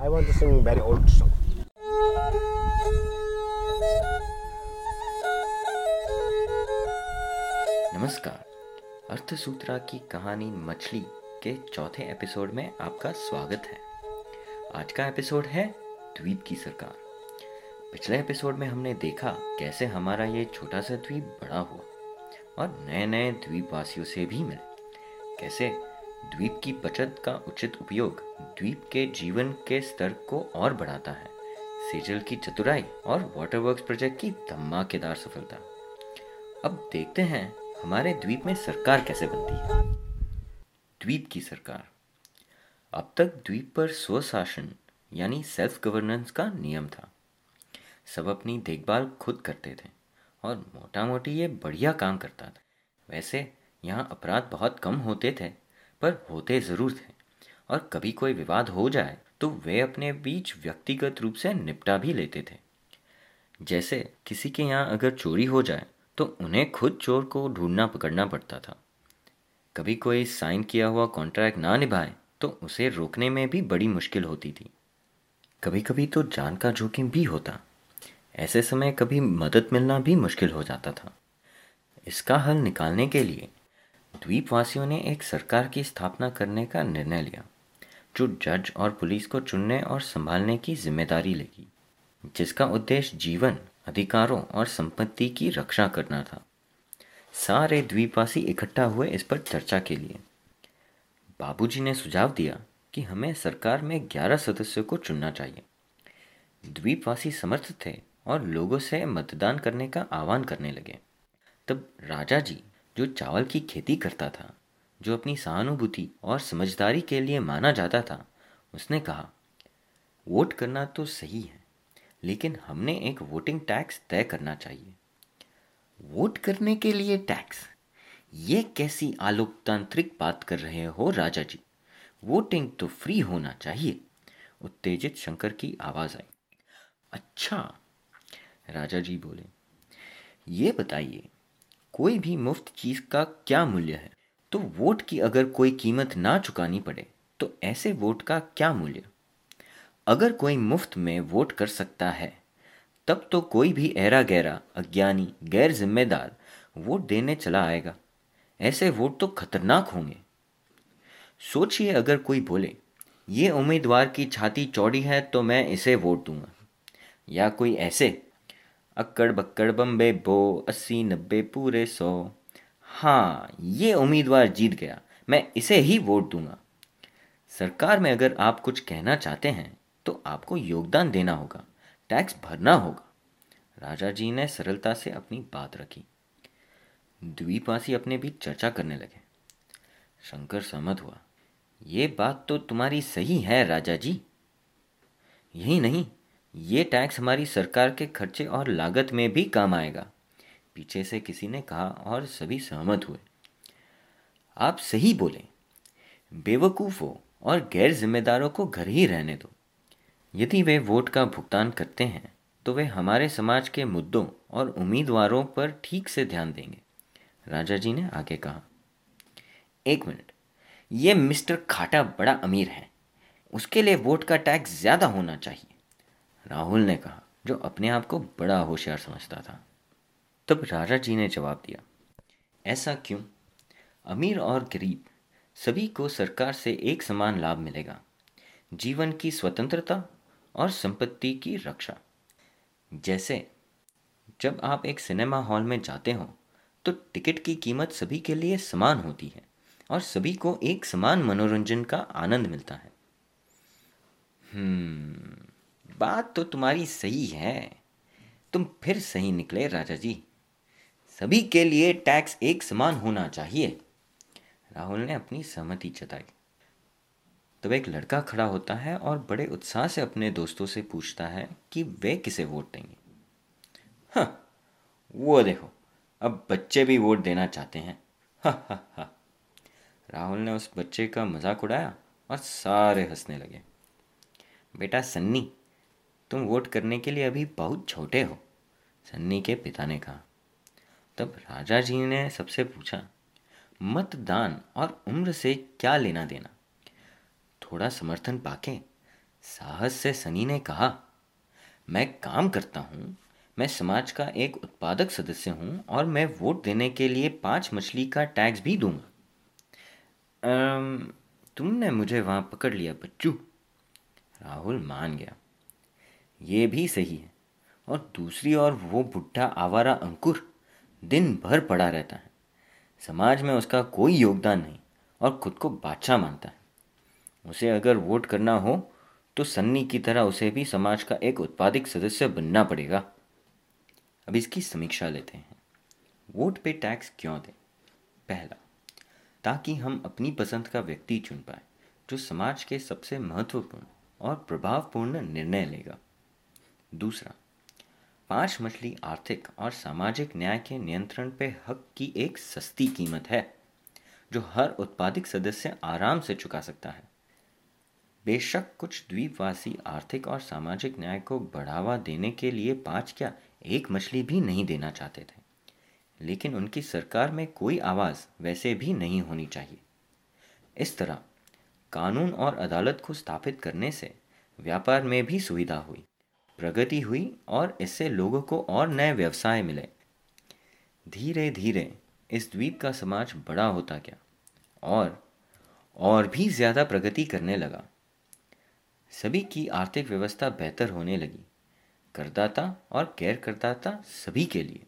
I want to sing very old song. नमस्कार। अर्थसूत्रा की कहानी मछली के चौथे एपिसोड में आपका स्वागत है। आज का एपिसोड है द्वीप की सरकार। पिछले एपिसोड में हमने देखा कैसे हमारा ये छोटा सा द्वीप बड़ा हुआ और नए नए द्वीपवासियों से भी मिले। कैसे द्वीप की बचत का उचित उपयोग द्वीप के जीवन के स्तर को और बढ़ाता है। सेजल की चतुराई और वाटरवर्क्स प्रोजेक्ट की धमाकेदार सफलता। अब देखते हैं हमारे द्वीप में सरकार कैसे बनती है। द्वीप की सरकार। अब तक द्वीप पर स्वशासन यानी सेल्फ गवर्नेंस का नियम था। सब अपनी देखभाल खुद करते थे और मोटा मोटी ये बढ़िया काम करता था। वैसे यहाँ अपराध बहुत कम होते थे पर होते ज़रूर थे। और कभी कोई विवाद हो जाए तो वे अपने बीच व्यक्तिगत रूप से निपटा भी लेते थे। जैसे किसी के यहाँ अगर चोरी हो जाए तो उन्हें खुद चोर को ढूंढना पकड़ना पड़ता था। कभी कोई साइन किया हुआ कॉन्ट्रैक्ट ना निभाए तो उसे रोकने में भी बड़ी मुश्किल होती थी। कभी कभी तो जान का जोखिम भी होता। ऐसे समय कभी मदद मिलना भी मुश्किल हो जाता था। इसका हल निकालने के लिए द्वीपवासियों ने एक सरकार की स्थापना करने का निर्णय लिया, जो जज और पुलिस को चुनने और संभालने की ज़िम्मेदारी लेगी, जिसका उद्देश्य जीवन, अधिकारों और संपत्ति की रक्षा करना था। सारे द्वीपवासी इकट्ठा हुए इस पर चर्चा के लिए। बाबूजी ने सुझाव दिया कि हमें सरकार में ग्यारह सदस्यों को चुनना चाहिए। द्वीपवासी समर्थ थे और लोगों से मतदान करने का आह्वान करने लगे। तब राजा जी जो चावल की खेती करता था, जो अपनी सहानुभूति और समझदारी के लिए माना जाता था, उसने कहा, वोट करना तो सही है, लेकिन हमने एक वोटिंग टैक्स तय करना चाहिए। वोट करने के लिए टैक्स? ये कैसी आलोकतांत्रिक बात कर रहे हो राजा जी? वोटिंग तो फ्री होना चाहिए। उत्तेजित शंकर की आवाज़ आई। अच्छा राजा जी बोले, ये बताइए कोई भी मुफ़्त चीज़ का क्या मूल्य है? तो वोट की अगर कोई कीमत ना चुकानी पड़े तो ऐसे वोट का क्या मूल्य? अगर कोई मुफ़्त में वोट कर सकता है, तब तो कोई भी ऐरा गहरा अज्ञानी गैर जिम्मेदार वोट देने चला आएगा। ऐसे वोट तो खतरनाक होंगे। सोचिए अगर कोई बोले, ये उम्मीदवार की छाती चौड़ी है तो मैं इसे वोट दूँगा। या कोई ऐसे अक्कड़ बक्कड़ बम्बे बो, अस्सी नब्बे पूरे सौ। हाँ ये उम्मीदवार जीत गया। मैं इसे ही वोट दूँगा। सरकार में अगर आप कुछ कहना चाहते हैं तो आपको योगदान देना होगा। टैक्स भरना होगा। राजा जी ने सरलता से अपनी बात रखी। द्वीपवासी अपने बीच चर्चा करने लगे। शंकर सहमत हुआ। ये बात तो तुम्हारी सही है, राजा जी। यही नहीं ये टैक्स हमारी सरकार के खर्चे और लागत में भी काम आएगा। पीछे से किसी ने कहा और सभी सहमत हुए। आप सही बोले। बेवकूफ़ों और गैर जिम्मेदारों को घर ही रहने दो। यदि वे वोट का भुगतान करते हैं तो वे हमारे समाज के मुद्दों और उम्मीदवारों पर ठीक से ध्यान देंगे, राजा जी ने आगे कहा। एक मिनट। ये मिस्टर खाटा बड़ा अमीर है। उसके लिए वोट का टैक्स ज़्यादा होना चाहिए। राहुल ने कहा, जो अपने आप को बड़ा होशियार समझता था। तब राजा जी ने जवाब दिया, ऐसा क्यों? अमीर और गरीब सभी को सरकार से एक समान लाभ मिलेगा। जीवन की स्वतंत्रता और संपत्ति की रक्षा। जैसे, जब आप एक सिनेमा हॉल में जाते हो तो टिकट की कीमत सभी के लिए समान होती है और सभी को एक समान मनोरंजन का आनंद मिलता है। हम्म बात तो तुम्हारी सही है। तुम फिर सही निकले, राजा जी। सभी के लिए टैक्स एक समान होना चाहिए। राहुल ने अपनी सहमति जताई। तब एक लड़का खड़ा होता है और बड़े उत्साह से अपने दोस्तों से पूछता है कि वे किसे वोट देंगे। हाँ वो देखो, अब बच्चे भी वोट देना चाहते हैं। हा हा हा। राहुल ने उस बच्चे का मज़ाक उड़ाया और सारे हंसने लगे। बेटा सन्नी तुम वोट करने के लिए अभी बहुत छोटे हो, सन्नी के पिता ने कहा। तब राजा जी ने सबसे पूछा, मतदान और उम्र से क्या लेना देना? थोड़ा समर्थन पाके, साहस से सनी ने कहा। मैं काम करता हूँ, मैं समाज का एक उत्पादक सदस्य हूँ और मैं वोट देने के लिए पाँच मछली का टैक्स भी दूँगा। तुमने मुझे वहाँ पकड़ लिया, बच्चू। राहुल मान गया। ये भी सही है। और दूसरी ओर वो बुढ़ा आवारा अंकुर दिन भर पड़ा रहता है। समाज में उसका कोई योगदान नहीं और खुद को बादशाह मानता है। उसे अगर वोट करना हो तो सन्नी की तरह उसे भी समाज का एक उत्पादिक सदस्य बनना पड़ेगा। अब इसकी समीक्षा लेते हैं। वोट पे टैक्स क्यों दें? पहला, ताकि हम अपनी पसंद का व्यक्ति चुन पाए, जो समाज के सबसे महत्वपूर्ण और प्रभावपूर्ण निर्णय लेगा। दूसरा, पाँच मछली आर्थिक और सामाजिक न्याय के नियंत्रण पे हक की एक सस्ती कीमत है, जो हर उत्पादिक सदस्य आराम से चुका सकता है। बेशक कुछ द्वीपवासी आर्थिक और सामाजिक न्याय को बढ़ावा देने के लिए पाँच क्या एक मछली भी नहीं देना चाहते थे, लेकिन उनकी सरकार में कोई आवाज़ वैसे भी नहीं होनी चाहिए। इस तरह, कानून और अदालत को स्थापित करने से व्यापार में भी सुविधा हुई। प्रगति हुई और इससे लोगों को और नए व्यवसाय मिले। धीरे धीरे इस द्वीप का समाज बड़ा होता गया और और भी ज़्यादा प्रगति करने लगा। सभी की आर्थिक व्यवस्था बेहतर होने लगी। करदाता और गैर करदाता सभी के लिए।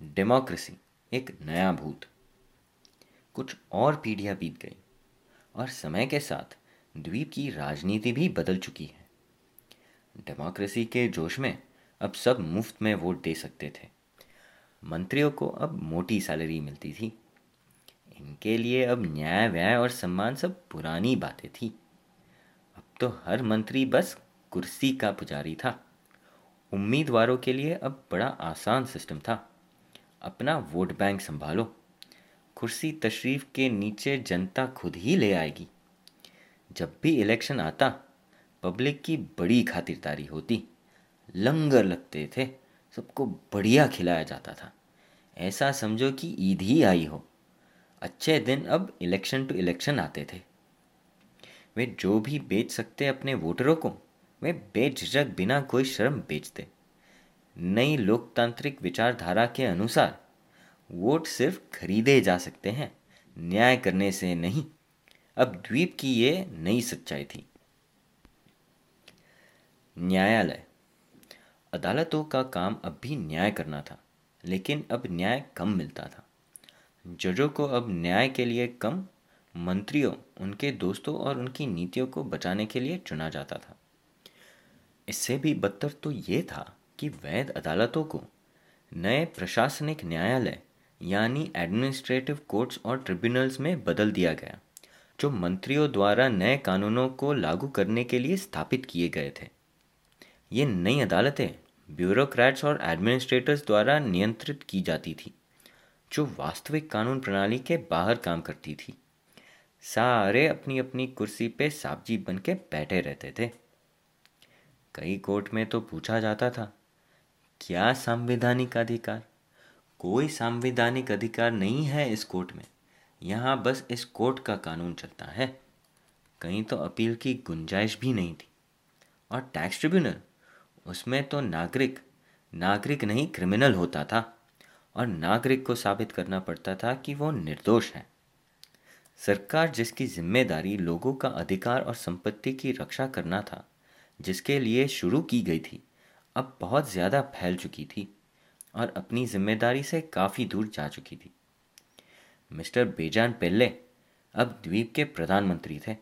डेमोक्रेसी एक नया भूत। कुछ और पीढ़ियाँ बीत गई और समय के साथ द्वीप की राजनीति भी बदल चुकी है। डेमोक्रेसी के जोश में अब सब मुफ़्त में वोट दे सकते थे। मंत्रियों को अब मोटी सैलरी मिलती थी। इनके लिए अब न्याय, व्याय और सम्मान सब पुरानी बातें थी। अब तो हर मंत्री बस कुर्सी का पुजारी था। उम्मीदवारों के लिए अब बड़ा आसान सिस्टम था। अपना वोट बैंक संभालो। कुर्सी तशरीफ़ के नीचे जनता खुद ही ले आएगी। जब भी इलेक्शन आता पब्लिक की बड़ी खातिरदारी होती। लंगर लगते थे, सबको बढ़िया खिलाया जाता था। ऐसा समझो कि ईद ही आई हो। अच्छे दिन अब इलेक्शन टू इलेक्शन आते थे। वे जो भी बेच सकते अपने वोटरों को, वे बेझिझक बिना कोई शर्म बेचते। नई लोकतांत्रिक विचारधारा के अनुसार वोट सिर्फ़ खरीदे जा सकते हैं, न्याय करने से नहीं। अब द्वीप की ये नई सच्चाई थी। न्यायालय। अदालतों का काम अब भी न्याय करना था, लेकिन अब न्याय कम मिलता था। जजों को अब न्याय के लिए कम, मंत्रियों, उनके दोस्तों और उनकी नीतियों को बचाने के लिए चुना जाता था। इससे भी बदतर तो ये था कि वैध अदालतों को नए प्रशासनिक न्यायालय, यानी एडमिनिस्ट्रेटिव कोर्ट्स और ट्रिब्यूनल्स में बदल दिया गया, जो मंत्रियों द्वारा नए कानूनों को लागू करने के लिए स्थापित किए गए थे। ये नई अदालतें ब्यूरोक्रेट्स और एडमिनिस्ट्रेटर्स द्वारा नियंत्रित की जाती थी, जो वास्तविक कानून प्रणाली के बाहर काम करती थी। सारे अपनी अपनी कुर्सी पे साबजी बन के बैठे रहते थे। कई कोर्ट में तो पूछा जाता था, क्या संवैधानिक अधिकार? कोई संवैधानिक अधिकार नहीं है इस कोर्ट में। यहाँ बस इस कोर्ट का कानून चलता है। कहीं तो अपील की गुंजाइश भी नहीं थी। और टैक्स ट्रिब्यूनल उसमें तो नागरिक नागरिक नहीं क्रिमिनल होता था। और नागरिक को साबित करना पड़ता था कि वो निर्दोष है। सरकार जिसकी ज़िम्मेदारी लोगों का अधिकार और संपत्ति की रक्षा करना था, जिसके लिए शुरू की गई थी, अब बहुत ज़्यादा फैल चुकी थी और अपनी ज़िम्मेदारी से काफ़ी दूर जा चुकी थी। मिस्टर बेजान पेल्ले अब द्वीप के प्रधानमंत्री थे।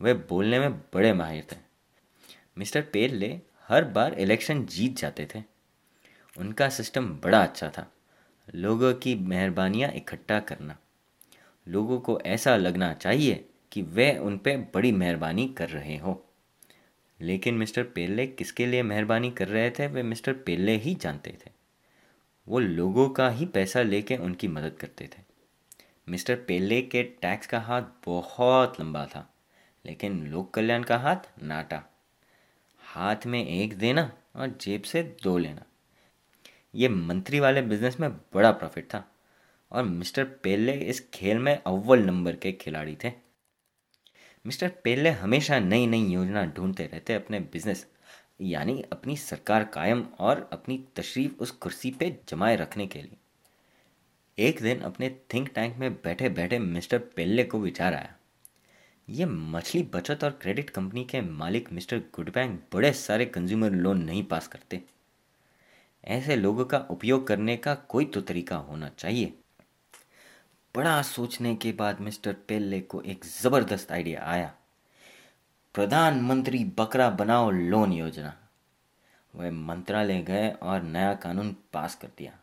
वे बोलने में बड़े माहिर थे। मिस्टर पेल्ले हर बार इलेक्शन जीत जाते थे। उनका सिस्टम बड़ा अच्छा था। लोगों की मेहरबानियाँ इकट्ठा करना। लोगों को ऐसा लगना चाहिए कि वे उन पर बड़ी मेहरबानी कर रहे हो। लेकिन मिस्टर पेल्ले किसके लिए मेहरबानी कर रहे थे, वे मिस्टर पेल्ले ही जानते थे। वो लोगों का ही पैसा लेके उनकी मदद करते थे। मिस्टर पेल्ले के टैक्स का हाथ बहुत लंबा था, लेकिन लोक कल्याण का हाथ नाटा। हाथ में एक देना और जेब से दो लेना। ये मंत्री वाले बिज़नेस में बड़ा प्रॉफिट था और मिस्टर पेल्ले इस खेल में अव्वल नंबर के खिलाड़ी थे। मिस्टर पेल्ले हमेशा नई नई योजना ढूंढते रहते अपने बिज़नेस यानी अपनी सरकार कायम और अपनी तशरीफ़ उस कुर्सी पे जमाए रखने के लिए। एक दिन अपने थिंक टैंक में बैठे बैठे मिस्टर पेल्ले को विचार आया। ये मछली बचत और क्रेडिट कंपनी के मालिक मिस्टर गुडबैंक बड़े सारे कंज्यूमर लोन नहीं पास करते। ऐसे लोगों का उपयोग करने का कोई तो तरीका होना चाहिए। बड़ा सोचने के बाद मिस्टर पेल्ले को एक ज़बरदस्त आइडिया आया। प्रधानमंत्री बकरा बनाओ लोन योजना। वह मंत्रालय गए और नया कानून पास कर दिया।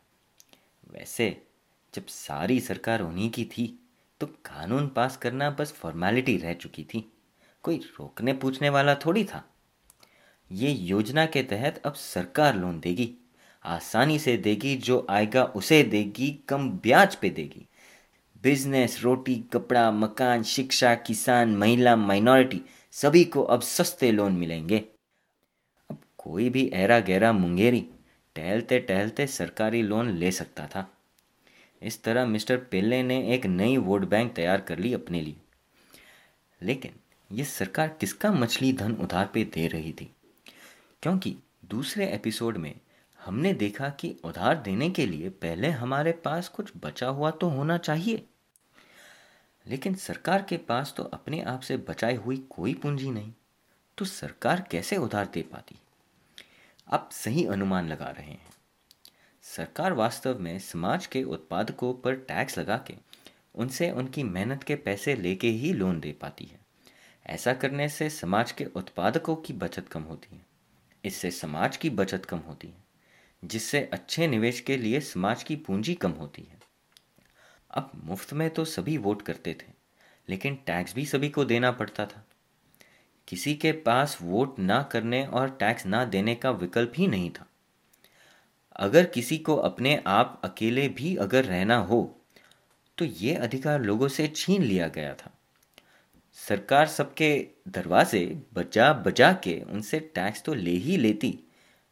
वैसे, जब सारी सरकार उन्हीं की थी तो कानून पास करना बस फॉर्मेलिटी रह चुकी थी। कोई रोकने पूछने वाला थोड़ी था। ये योजना के तहत अब सरकार लोन देगी। आसानी से देगी, जो आएगा उसे देगी, कम ब्याज पे देगी। बिज़नेस रोटी, कपड़ा, मकान, शिक्षा, किसान, महिला माइनॉरिटी सभी को अब सस्ते लोन मिलेंगे। अब कोई भी ऐरा गहरा मुंगेरी टहलते टहलते सरकारी लोन ले सकता था। इस तरह मिस्टर पेल्ले ने एक नई वोट बैंक तैयार कर ली अपने लिए। लेकिन ये सरकार किसका मछली धन उधार पे दे रही थी? क्योंकि दूसरे एपिसोड में हमने देखा कि उधार देने के लिए पहले हमारे पास कुछ बचा हुआ तो होना चाहिए। लेकिन सरकार के पास तो अपने आप से बचाई हुई कोई पूंजी नहीं। तो सरकार कैसे उधार दे पाती? आप सही अनुमान लगा रहे हैं। सरकार वास्तव में समाज के उत्पादकों पर टैक्स लगा के उनसे उनकी मेहनत के पैसे लेके ही लोन दे पाती है। ऐसा करने से समाज के उत्पादकों की बचत कम होती है। इससे समाज की बचत कम होती है, जिससे अच्छे निवेश के लिए समाज की पूंजी कम होती है। अब मुफ़्त में तो सभी वोट करते थे, लेकिन टैक्स भी सभी को देना पड़ता था। किसी के पास वोट ना करने और टैक्स ना देने का विकल्प ही नहीं था। अगर किसी को अपने आप अकेले भी अगर रहना हो तो ये अधिकार लोगों से छीन लिया गया था। सरकार सबके दरवाजे बजा बजा के उनसे टैक्स तो ले ही लेती,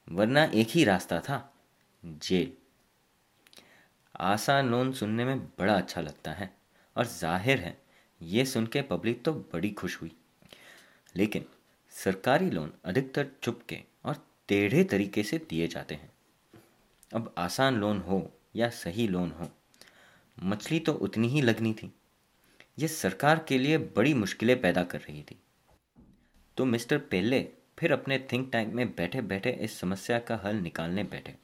वरना एक ही रास्ता था, जेल। आसान लोन सुनने में बड़ा अच्छा लगता है और ज़ाहिर है, ये सुन के पब्लिक तो बड़ी खुश हुई। लेकिन सरकारी लोन अधिकतर चुपके और टेढ़े तरीके से दिए जाते हैं। अब आसान लोन हो या सही लोन हो, मछली तो उतनी ही लगनी थी। ये सरकार के लिए बड़ी मुश्किलें पैदा कर रही थी। तो मिस्टर पेल्ले फिर अपने थिंक टैंक में बैठे बैठे इस समस्या का हल निकालने बैठे।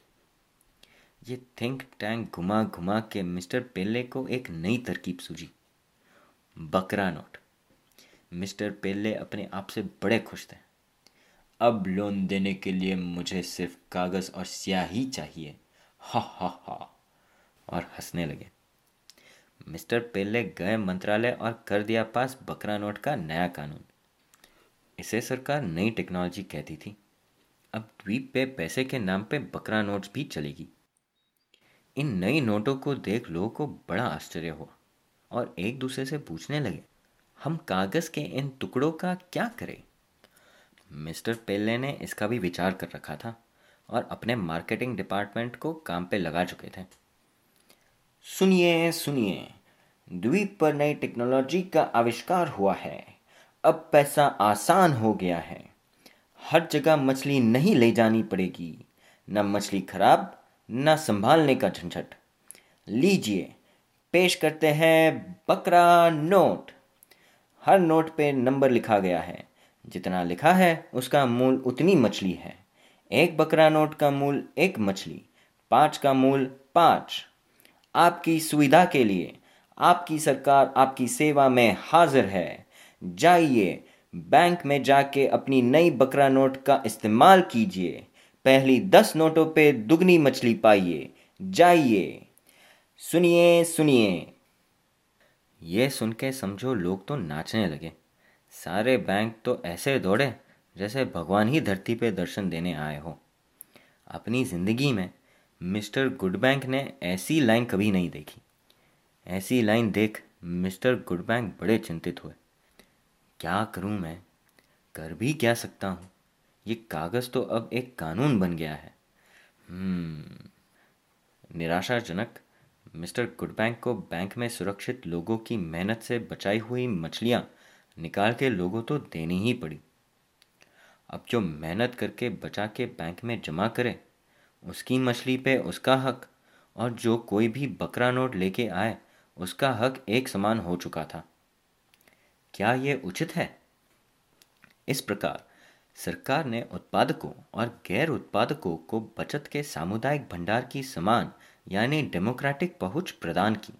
ये थिंक टैंक घुमा घुमा के मिस्टर पेले को एक नई तरकीब सूझी। बकरा नोट। मिस्टर पेल्ले अपने आप से बड़े खुश थे। अब लोन देने के लिए मुझे सिर्फ़ कागज़ और स्याही चाहिए। हा हा हा। और हंसने लगे। मिस्टर पेल्ले गए मंत्रालय और कर दिया पास बकरा नोट का नया कानून। इसे सरकार नई टेक्नोलॉजी कहती थी। अब द्वीप पे पैसे के नाम पे बकरा नोट्स भी चलेगी। इन नई नोटों को देख लोगों को बड़ा आश्चर्य हुआ और एक दूसरे से पूछने लगे, हम कागज़ के इन टुकड़ों का क्या करें? मिस्टर पेल्ले ने इसका भी विचार कर रखा था और अपने मार्केटिंग डिपार्टमेंट को काम पे लगा चुके थे। सुनिए सुनिए द्वीप पर नई टेक्नोलॉजी का आविष्कार हुआ है। अब पैसा आसान हो गया है। हर जगह मछली नहीं ले जानी पड़ेगी। न मछली खराब, न संभालने का झंझट। लीजिए, पेश करते हैं बकरा नोट। हर नोट पे नंबर लिखा गया है। जितना लिखा है, उसका मूल उतनी मछली है। एक बकरा नोट का मूल एक मछली, पाँच का मूल पाँच। आपकी सुविधा के लिए, आपकी सरकार आपकी सेवा में हाजिर है। जाइए, बैंक में जाके अपनी नई बकरा नोट का इस्तेमाल कीजिए। पहली दस नोटों पे दुगनी मछली पाइए। जाइए। सुनिए सुनिए। ये सुन के समझो, लोग तो नाचने लगे। सारे बैंक तो ऐसे दौड़े जैसे भगवान ही धरती पे दर्शन देने आए हो। अपनी ज़िंदगी में मिस्टर गुडबैंक ने ऐसी लाइन कभी नहीं देखी। ऐसी लाइन देख मिस्टर गुडबैंक बड़े चिंतित हुए। क्या करूँ मैं? कर भी क्या सकता हूँ? ये कागज़ तो अब एक कानून बन गया है। हम्म, निराशाजनक मिस्टर गुडबैंक को बैंक में सुरक्षित लोगों की मेहनत से बचाई हुई मछलियाँ निकाल के लोगों तो देनी ही पड़ी। अब जो मेहनत करके बचा के बैंक में जमा करे, उसकी मछली पे उसका हक, और जो कोई भी बकरा नोट लेके आए, उसका हक एक समान हो चुका था। क्या ये उचित है? इस प्रकार सरकार ने उत्पादकों और गैर उत्पादकों को बचत के सामुदायिक भंडार की समान, यानी डेमोक्रेटिक पहुँच प्रदान की।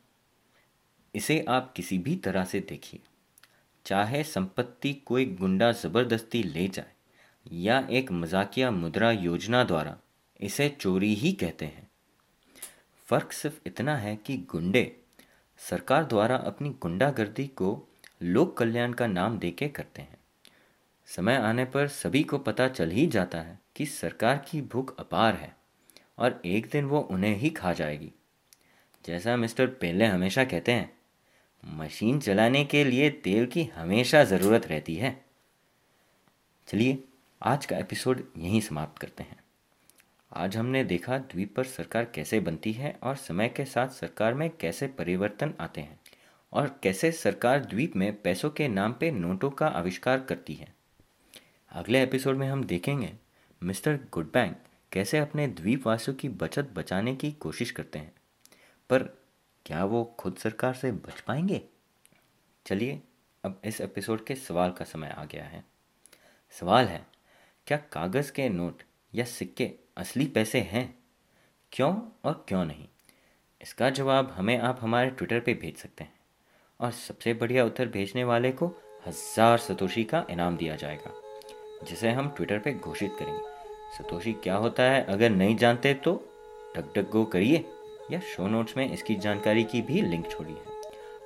इसे आप किसी भी तरह से देखिए। चाहे संपत्ति कोई गुंडा ज़बरदस्ती ले जाए या एक मजाकिया मुद्रा योजना द्वारा इसे चोरी ही कहते हैं। फ़र्क सिर्फ़ इतना है कि गुंडे सरकार द्वारा अपनी गुंडागर्दी को लोक कल्याण का नाम देके करते हैं। समय आने पर सभी को पता चल ही जाता है कि सरकार की भूख अपार है और एक दिन वो उन्हें ही खा जाएगी। जैसा मिस्टर पेले हमेशा कहते हैं मशीन चलाने के लिए तेल की हमेशा ज़रूरत रहती है। चलिए, आज का एपिसोड यहीं समाप्त करते हैं। आज हमने देखा द्वीप पर सरकार कैसे बनती है और समय के साथ सरकार में कैसे परिवर्तन आते हैं और कैसे सरकार द्वीप में पैसों के नाम पे नोटों का आविष्कार करती है। अगले एपिसोड में हम देखेंगे मिस्टर गुडबैंक कैसे अपने द्वीपवासियों की बचत बचाने की कोशिश करते हैं। पर क्या वो खुद सरकार से बच पाएँगे? चलिए, अब इस एपिसोड के सवाल का समय आ गया है। सवाल है, क्या कागज़ के नोट या सिक्के असली पैसे हैं? क्यों और क्यों नहीं? इसका जवाब हमें आप हमारे ट्विटर पे भेज सकते हैं। और सबसे बढ़िया उत्तर भेजने वाले को हज़ार सतोशी का इनाम दिया जाएगा, जिसे हम ट्विटर पे घोषित करेंगे। सतोशी, क्या होता है? अगर नहीं जानते तो टक गो करिए। या शो नोट्स में इसकी जानकारी की भी लिंक छोड़िए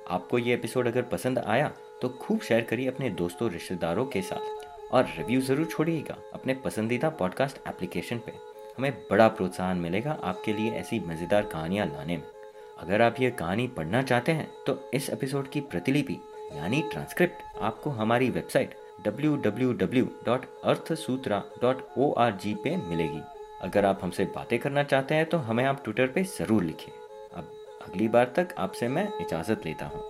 आपको ये एपिसोड अगर पसंद आया तो खूब शेयर करिए अपने दोस्तों, रिश्तेदारों के साथ और रिव्यू ज़रूर छोड़िएगा अपने पसंदीदा पॉडकास्ट एप्लीकेशन पे। हमें बड़ा प्रोत्साहन मिलेगा आपके लिए ऐसी मज़ेदार कहानियाँ लाने में। अगर आप ये कहानी पढ़ना चाहते हैं तो इस एपिसोड की प्रतिलिपि, यानी ट्रांसक्रिप्ट आपको हमारी वेबसाइट www.arthasutra.org पे मिलेगी। अगर आप हमसे बातें करना चाहते हैं तो हमें आप ट्विटर पे ज़रूर लिखें अब अगली बार तक आपसे मैं इजाज़त लेता हूँ।